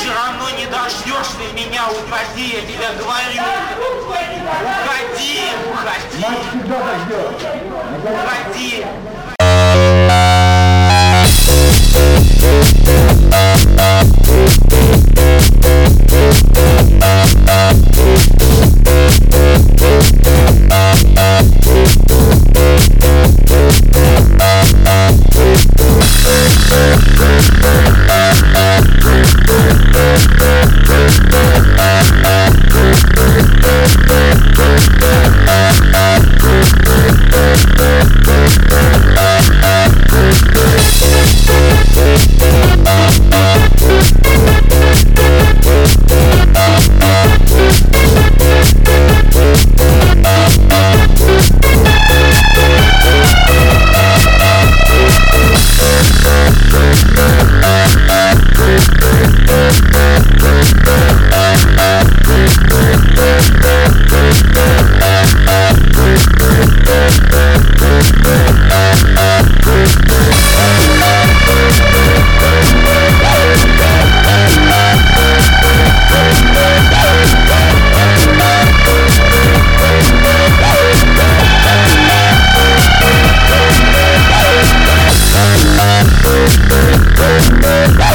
все равно не дождешься меня, уходи, я тебе говорю. Уходи, уходи. Уходи. Thank you.